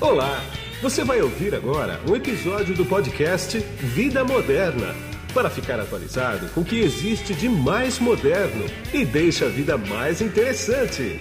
Olá! Você vai ouvir agora um episódio do podcast Vida Moderna para ficar atualizado com o que existe de mais moderno e deixa a vida mais interessante.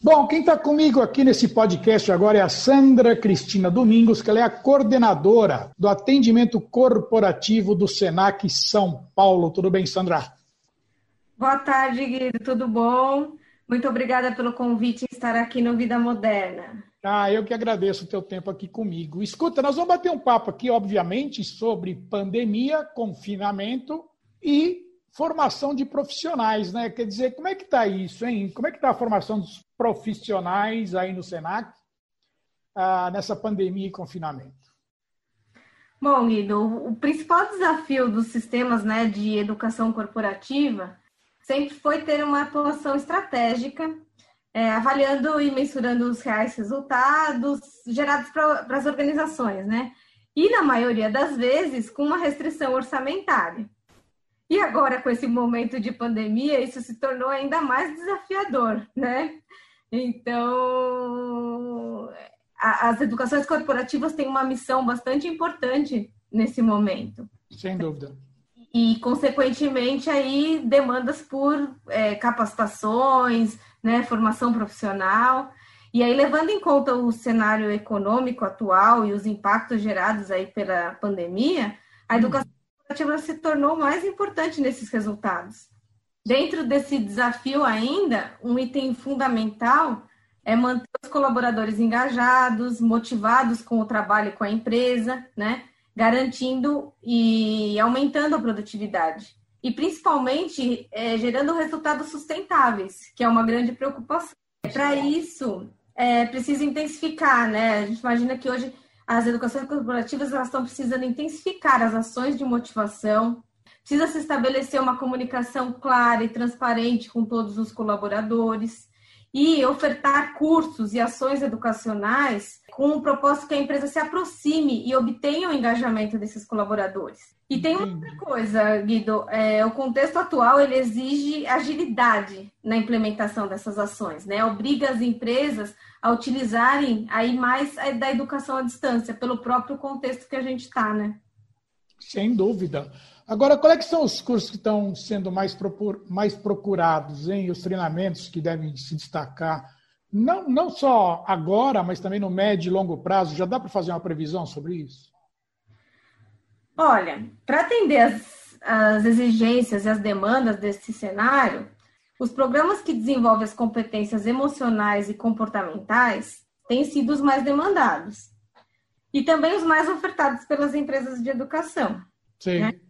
Bom, quem está comigo aqui nesse podcast agora é a Sandra Cristina Domingos, que ela é a coordenadora do atendimento corporativo do Senac São Paulo. Tudo bem, Sandra? Boa tarde, Guido. Tudo bom? Muito obrigada pelo convite em estar aqui no Vida Moderna. Ah, eu que agradeço o teu tempo aqui comigo. Escuta, nós vamos bater um papo aqui, obviamente, sobre pandemia, confinamento e formação de profissionais, né? Quer dizer, como é que está isso, hein? Como é que está a formação dos profissionais aí no Senac ah, nessa pandemia e confinamento? Bom, Guido, o principal desafio dos sistemas né, de educação corporativa sempre foi ter uma atuação estratégica, é, avaliando e mensurando os reais resultados gerados para as organizações, né? E, na maioria das vezes, com uma restrição orçamentária. E agora, com esse momento de pandemia, isso se tornou ainda mais desafiador, né? Então, a, as educações corporativas têm uma missão bastante importante nesse momento. Sem dúvida. E, consequentemente, aí demandas por é, capacitações, né, formação profissional. E aí, levando em conta o cenário econômico atual e os impactos gerados aí pela pandemia, a hum. educação corporativa se tornou mais importante nesses resultados. Dentro desse desafio ainda, um item fundamental é manter os colaboradores engajados, motivados com o trabalho com a empresa, né? Garantindo e aumentando a produtividade. E principalmente é, gerando resultados sustentáveis, que é uma grande preocupação. Para isso, é preciso intensificar, né? A gente imagina que hoje as educações corporativas elas estão precisando intensificar as ações de motivação, precisa se estabelecer uma comunicação clara e transparente com todos os colaboradores e ofertar cursos e ações educacionais com o propósito que a empresa se aproxime e obtenha o engajamento desses colaboradores. E tem outra coisa, Guido, é, o contexto atual ele exige agilidade na implementação dessas ações, né? Obriga as empresas a utilizarem aí mais da educação à distância, pelo próprio contexto que a gente está, né? Sem dúvida. Agora, quais é são os cursos que estão sendo mais, procur, mais procurados, hein? Os treinamentos que devem se destacar, não, não só agora, mas também no médio e longo prazo. Já dá para fazer uma previsão sobre isso? Olha, para atender as, as exigências e as demandas desse cenário, os programas que desenvolvem as competências emocionais e comportamentais têm sido os mais demandados. E também os mais ofertados pelas empresas de educação. Sim. Né?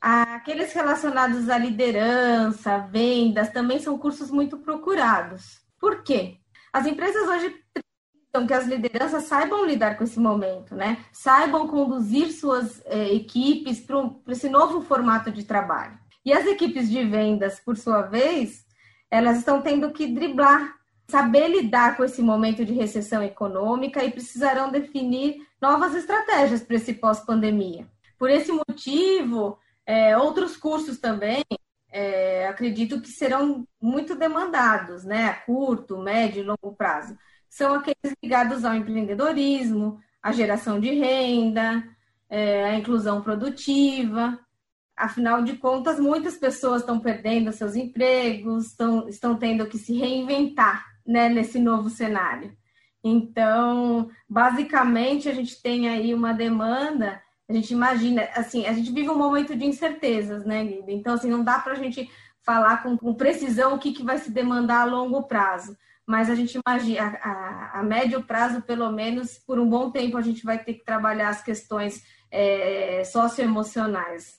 Aqueles relacionados à liderança, vendas, também são cursos muito procurados. Por quê? As empresas hoje precisam que as lideranças saibam lidar com esse momento, né? Saibam conduzir suas eh, equipes para esse novo formato de trabalho. E as equipes de vendas, por sua vez, elas estão tendo que driblar, saber lidar com esse momento de recessão econômica e precisarão definir novas estratégias para esse pós-pandemia. Por esse motivo, é, outros cursos também, é, acredito que serão muito demandados, né, a curto, médio e longo prazo. São aqueles ligados ao empreendedorismo, à geração de renda, é, à inclusão produtiva, Afinal de contas, muitas pessoas estão perdendo seus empregos, estão, estão tendo que se reinventar né, nesse novo cenário. Então, basicamente, a gente tem aí uma demanda, a gente imagina, assim, a gente vive um momento de incertezas, né, Guida? Então, assim, não dá para a gente falar com, com, precisão o que, que vai se demandar a longo prazo, mas a gente imagina, a, a, a médio prazo, pelo menos, por um bom tempo, a gente vai ter que trabalhar as questões é, socioemocionais.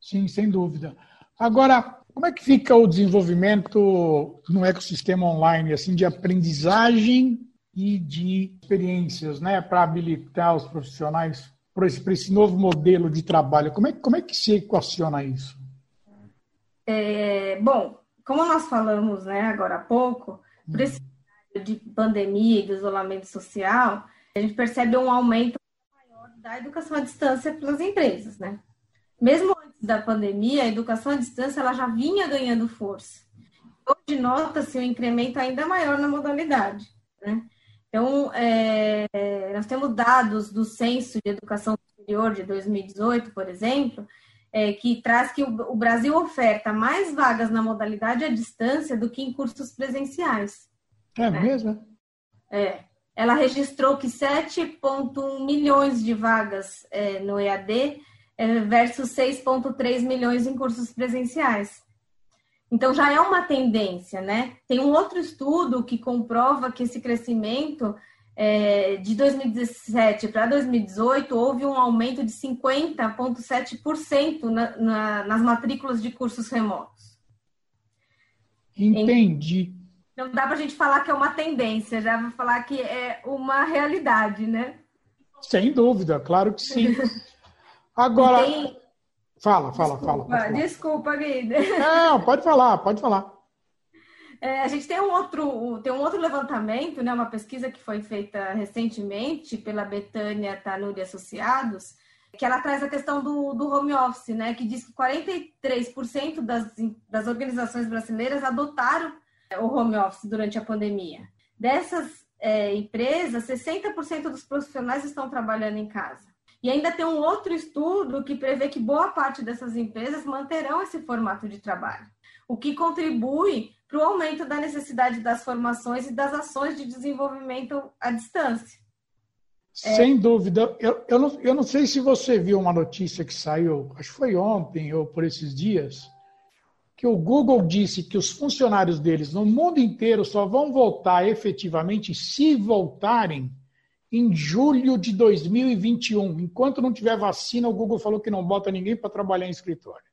Sim, sem dúvida. Agora, como é que fica o desenvolvimento no ecossistema online, assim, de aprendizagem e de experiências, né, para habilitar os profissionais para esse, esse, novo modelo de trabalho? Como é, como é que se equaciona isso? É, bom, como nós falamos né, agora há pouco, por esse de pandemia e de isolamento social, a gente percebe um aumento maior da educação à distância pelas empresas, né? Mesmo da pandemia, a educação à distância ela já vinha ganhando força. hoje nota-se um incremento ainda maior na modalidade. Né? Então, é, nós temos dados do Censo de Educação Superior de 2018, por exemplo, é, que traz que o, o, Brasil oferta mais vagas na modalidade à distância do que em cursos presenciais. É né? mesmo? É. Ela registrou que 7,1 milhões de vagas é, no EAD é, versus 6,3 milhões em cursos presenciais. Então já é uma tendência, né? Tem um outro estudo que comprova que esse crescimento é, de 2017 para 2018 houve um aumento de 50,7% na, na, nas matrículas de cursos remotos. Entendi. Não dá para a gente falar que é uma tendência, já vou falar que é uma realidade, né? Sem dúvida, claro que sim. Agora, tem... fala, fala, desculpa, fala. Desculpa, Guida. Não, pode falar, pode falar. É, a gente tem um outro, tem um outro levantamento, né, uma pesquisa que foi feita recentemente pela Betânia Tanuri Associados, que ela traz a questão do, do home office, né, que diz que 43% das, das organizações brasileiras adotaram o home office durante a pandemia. Dessas é, empresas, 60% dos profissionais estão trabalhando em casa. E ainda tem um outro estudo que prevê que boa parte dessas empresas manterão esse formato de trabalho, o que contribui para o aumento da necessidade das formações e das ações de desenvolvimento à distância. Sem é... dúvida. Eu, eu, não, eu não sei se você viu uma notícia que saiu, acho que foi ontem ou por esses dias, que o Google disse que os funcionários deles no mundo inteiro só vão voltar efetivamente, se voltarem, em julho de 2021. Enquanto não tiver vacina, o Google falou que não bota ninguém para trabalhar em escritório.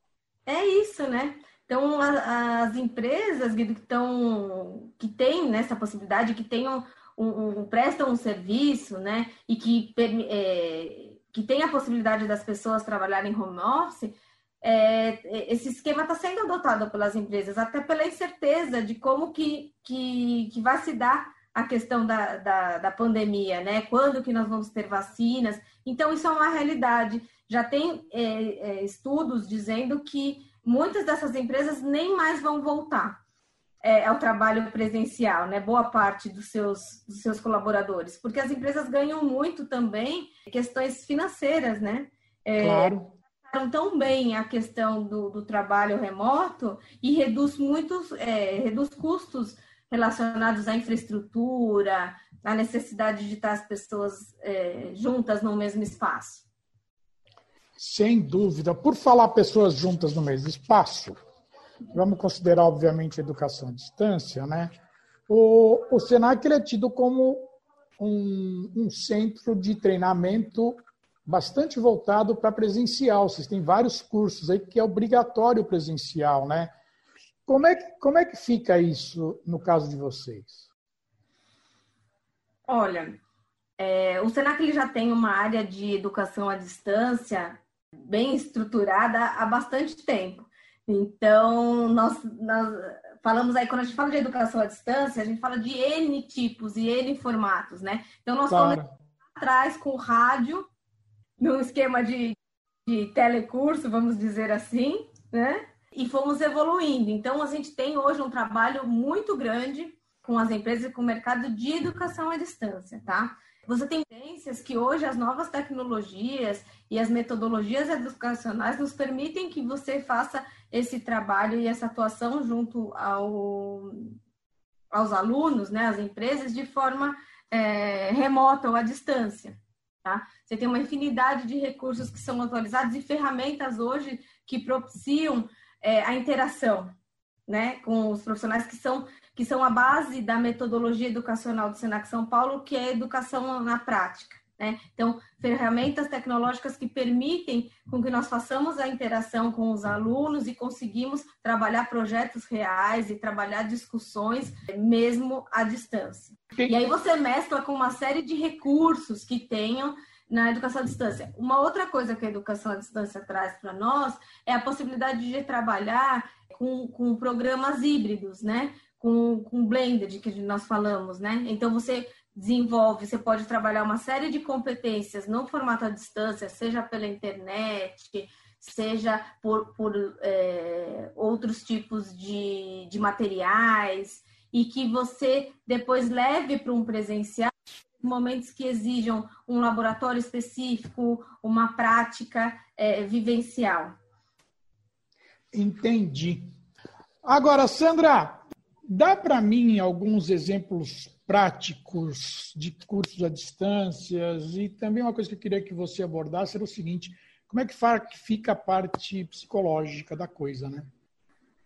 É isso, né? Então, as empresas que estão que têm nessa possibilidade, que tenham um, um, prestam um serviço, né, e que é, que tem a possibilidade das pessoas trabalharem home office, é, esse esquema está sendo adotado pelas empresas, até pela incerteza de como que, que, que vai se dar a questão da, da, da, pandemia, né? Quando que nós vamos ter vacinas? Então, isso é uma realidade. Já tem é, é, estudos dizendo que muitas dessas empresas nem mais vão voltar é, ao trabalho presencial, né? Boa parte dos seus, dos seus colaboradores, porque as empresas ganham muito também questões financeiras, né? É, claro tão bem a questão do, do trabalho remoto e reduz muitos é, reduz custos relacionados à infraestrutura, à necessidade de estar as pessoas é, juntas no mesmo espaço. Sem dúvida. Por falar pessoas juntas no mesmo espaço, vamos considerar, obviamente, a educação à distância, né? O, o SENAC é tido como um, um centro de treinamento bastante voltado para presencial. Vocês têm vários cursos aí que é obrigatório presencial, né? Como é que, como é que fica isso no caso de vocês? Olha, é, o Senac ele já tem uma área de educação à distância bem estruturada há bastante tempo. Então, nós, nós falamos aí, quando a gente fala de educação à distância, a gente fala de N tipos e N formatos, né? Então, nós claro. começamos atrás com o rádio, num esquema de, de telecurso, vamos dizer assim, né? E fomos evoluindo. Então, a gente tem hoje um trabalho muito grande com as empresas e com o mercado de educação à distância, tá? Você tem tendências que hoje as novas tecnologias e as metodologias educacionais nos permitem que você faça esse trabalho e essa atuação junto ao, aos alunos, né, às empresas, de forma é, remota ou à distância. Tá? Você tem uma infinidade de recursos que são atualizados e ferramentas hoje que propiciam é, a interação né, com os profissionais que são, que são a base da metodologia educacional do Senac São Paulo, que é a educação na prática. Né? Então, ferramentas tecnológicas que permitem com que nós façamos a interação com os alunos e conseguimos trabalhar projetos reais e trabalhar discussões mesmo à distância. E aí você mescla com uma série de recursos que tenham na educação à distância. Uma outra coisa que a educação à distância traz para nós é a possibilidade de trabalhar com, com programas híbridos, né? Com, com blended, que nós falamos, né? Então, você desenvolve, você pode trabalhar uma série de competências no formato à distância, seja pela internet, seja por, por é, outros tipos de, de materiais, e que você depois leve para um presencial momentos que exijam um laboratório específico, uma prática é, vivencial. Entendi. Agora, Sandra, dá para mim alguns exemplos práticos de cursos à distância e também uma coisa que eu queria que você abordasse era o seguinte: como é que fica a parte psicológica da coisa, né?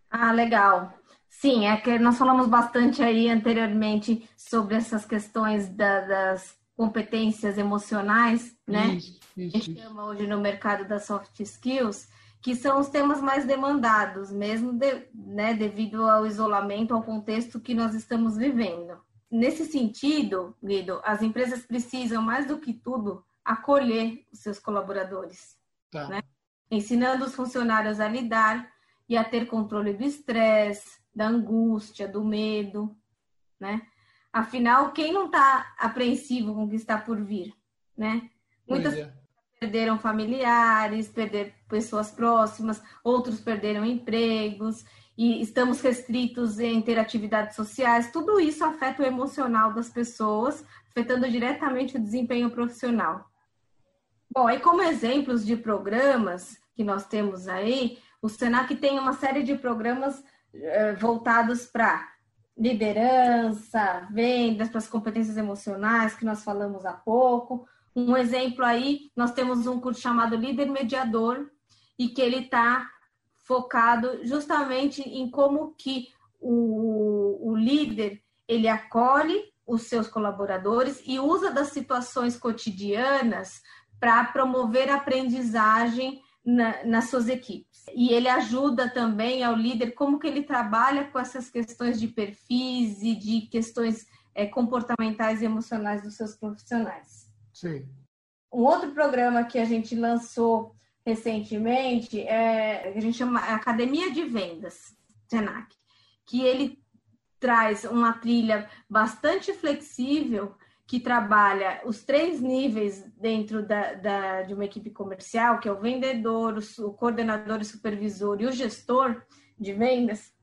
Ah, legal. Sim, é que nós falamos bastante aí anteriormente sobre essas questões da, das competências emocionais, né? Isso, isso, a gente chama hoje no mercado das soft skills, que são os temas mais demandados, mesmo de, né, devido ao isolamento, ao contexto que nós estamos vivendo. Nesse sentido, Guido, as empresas precisam, mais do que tudo, acolher os seus colaboradores, tá. né? ensinando os funcionários a lidar e a ter controle do estresse, da angústia, do medo, né? Afinal, quem não está apreensivo com o que está por vir, né? Muitas é. perderam familiares, perderam pessoas próximas, outros perderam empregos e estamos restritos em ter atividades sociais. Tudo isso afeta o emocional das pessoas, afetando diretamente o desempenho profissional. Bom, e como exemplos de programas que nós temos aí, o Senac tem uma série de programas voltados para liderança, vendas, para as competências emocionais que nós falamos há pouco. Um exemplo aí, nós temos um curso chamado Líder Mediador e que ele está focado justamente em como que o, o líder ele acolhe os seus colaboradores e usa das situações cotidianas para promover aprendizagem na, nas suas equipes. E ele ajuda também ao líder como que ele trabalha com essas questões de perfis e de questões é, comportamentais e emocionais dos seus profissionais. Sim. Um outro programa que a gente lançou recentemente é a gente chama Academia de Vendas, Senac, que ele traz uma trilha bastante flexível que trabalha os três níveis dentro da, da, de uma equipe comercial, que é o vendedor, o, o coordenador, o supervisor e o gestor de vendas,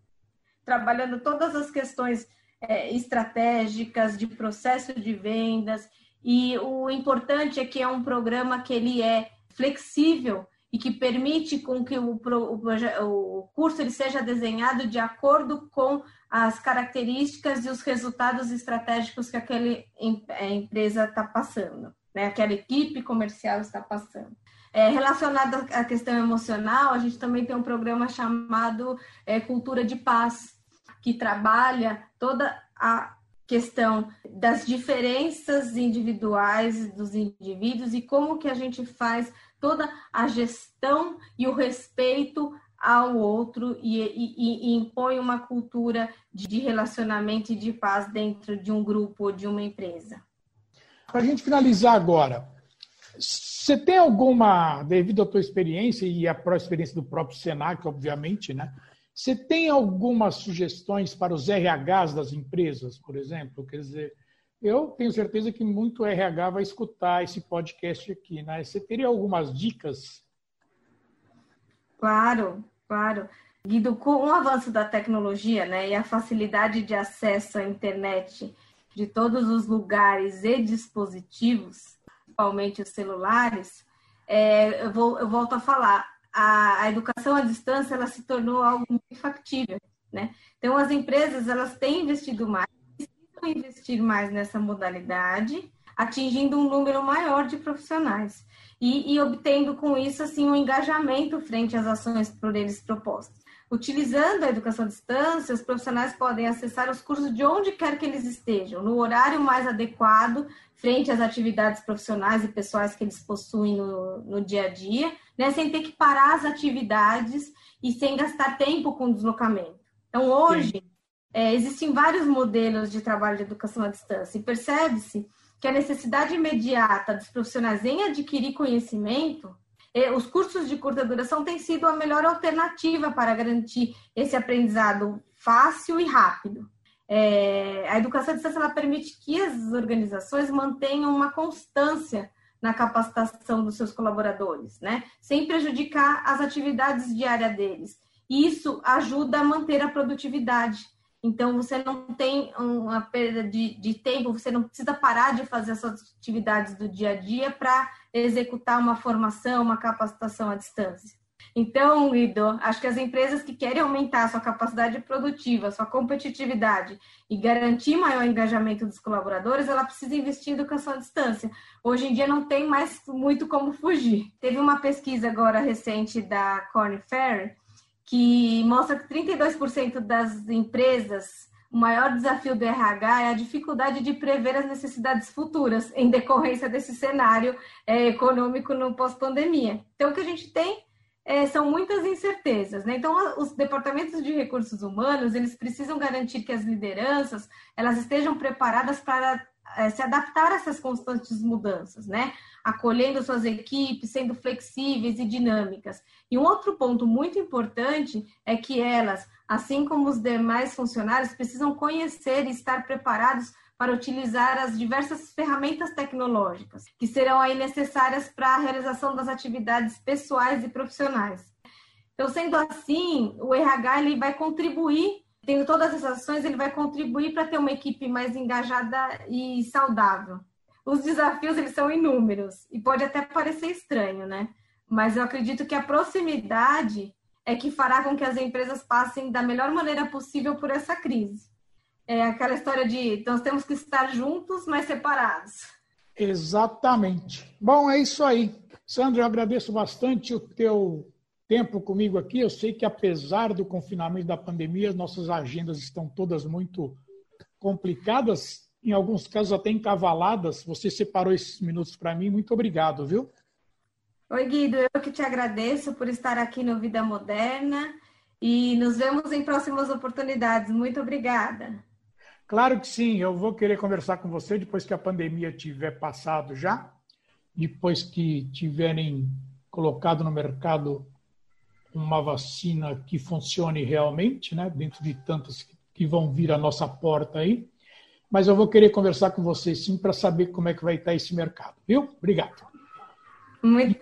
trabalhando todas as questões é, estratégicas de processo de vendas. E o importante é que é um programa que ele é flexível e que permite com que o, o, o curso ele seja desenhado de acordo com as características e os resultados estratégicos que aquela é, empresa está passando, né? aquela equipe comercial está passando. É, relacionado à questão emocional, a gente também tem um programa chamado é, Cultura de Paz, que trabalha toda a questão das diferenças individuais dos indivíduos e como que a gente faz toda a gestão e o respeito ao outro e, e, e impõe uma cultura de relacionamento e de paz dentro de um grupo ou de uma empresa. Para a gente finalizar agora, você tem alguma, devido à tua experiência e à experiência do próprio Senac, obviamente, né? Você tem algumas sugestões para os RHs das empresas, por exemplo? Quer dizer, eu tenho certeza que muito RH vai escutar esse podcast aqui, né? Você teria algumas dicas? Claro, claro. Guido, com o avanço da tecnologia né, e a facilidade de acesso à internet de todos os lugares e dispositivos, principalmente os celulares, é, eu, vou, eu volto a falar, a, a educação à distância ela se tornou algo muito factível. Né? Então, as empresas elas têm investido mais investir mais nessa modalidade, atingindo um número maior de profissionais e, e obtendo com isso assim um engajamento frente às ações por eles propostas. Utilizando a educação à distância, os profissionais podem acessar os cursos de onde quer que eles estejam, no horário mais adequado, frente às atividades profissionais e pessoais que eles possuem no, no dia a dia, né, sem ter que parar as atividades e sem gastar tempo com deslocamento. Então, hoje, Sim. É, existem vários modelos de trabalho de educação à distância e percebe-se que a necessidade imediata dos profissionais em adquirir conhecimento, é, os cursos de curta duração têm sido a melhor alternativa para garantir esse aprendizado fácil e rápido. É, a educação à distância permite que as organizações mantenham uma constância na capacitação dos seus colaboradores, né? Sem prejudicar as atividades diárias deles. Isso ajuda a manter a produtividade. Então, você não tem uma perda de, de tempo, você não precisa parar de fazer as suas atividades do dia a dia para executar uma formação, uma capacitação à distância. Então, Guido, acho que as empresas que querem aumentar a sua capacidade produtiva, sua competitividade e garantir maior engajamento dos colaboradores, ela precisa investir em educação à distância. Hoje em dia não tem mais muito como fugir. Teve uma pesquisa agora recente da Corn Ferry que mostra que 32% das empresas o maior desafio do RH é a dificuldade de prever as necessidades futuras em decorrência desse cenário é, econômico no pós-pandemia. Então, o que a gente tem é, são muitas incertezas, né? Então, os departamentos de recursos humanos eles precisam garantir que as lideranças elas estejam preparadas para se adaptar a essas constantes mudanças, né? Acolhendo suas equipes, sendo flexíveis e dinâmicas. E um outro ponto muito importante é que elas, assim como os demais funcionários, precisam conhecer e estar preparados para utilizar as diversas ferramentas tecnológicas que serão aí necessárias para a realização das atividades pessoais e profissionais. Então, sendo assim, o RH ele vai contribuir, tendo todas essas ações, ele vai contribuir para ter uma equipe mais engajada e saudável. Os desafios eles são inúmeros e pode até parecer estranho, né? Mas eu acredito que a proximidade é que fará com que as empresas passem da melhor maneira possível por essa crise é aquela história de nós temos que estar juntos, mas separados. Exatamente. Bom, é isso aí. Sandro, eu agradeço bastante o teu tempo comigo aqui. Eu sei que apesar do confinamento da pandemia, nossas agendas estão todas muito complicadas, em alguns casos até encavaladas. Você separou esses minutos para mim. Muito obrigado, viu? Oi, Guido. Eu que te agradeço por estar aqui no Vida Moderna e nos vemos em próximas oportunidades. Muito obrigada. Claro que sim, eu vou querer conversar com você depois que a pandemia tiver passado já, depois que tiverem colocado no mercado uma vacina que funcione realmente, né, dentro de tantas que vão vir à nossa porta aí. Mas eu vou querer conversar com você sim para saber como é que vai estar esse mercado, viu? Obrigado. Muito.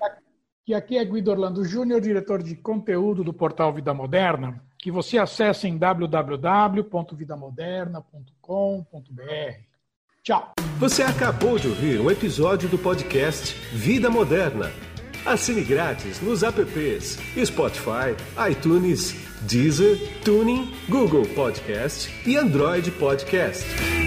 E aqui é Guido Orlando Júnior, diretor de conteúdo do portal Vida Moderna que você acesse em www.vidamoderna.com.br. Tchau. Você acabou de ouvir um episódio do podcast Vida Moderna. Assine grátis nos apps Spotify, iTunes, Deezer, Tuning, Google Podcast e Android Podcast.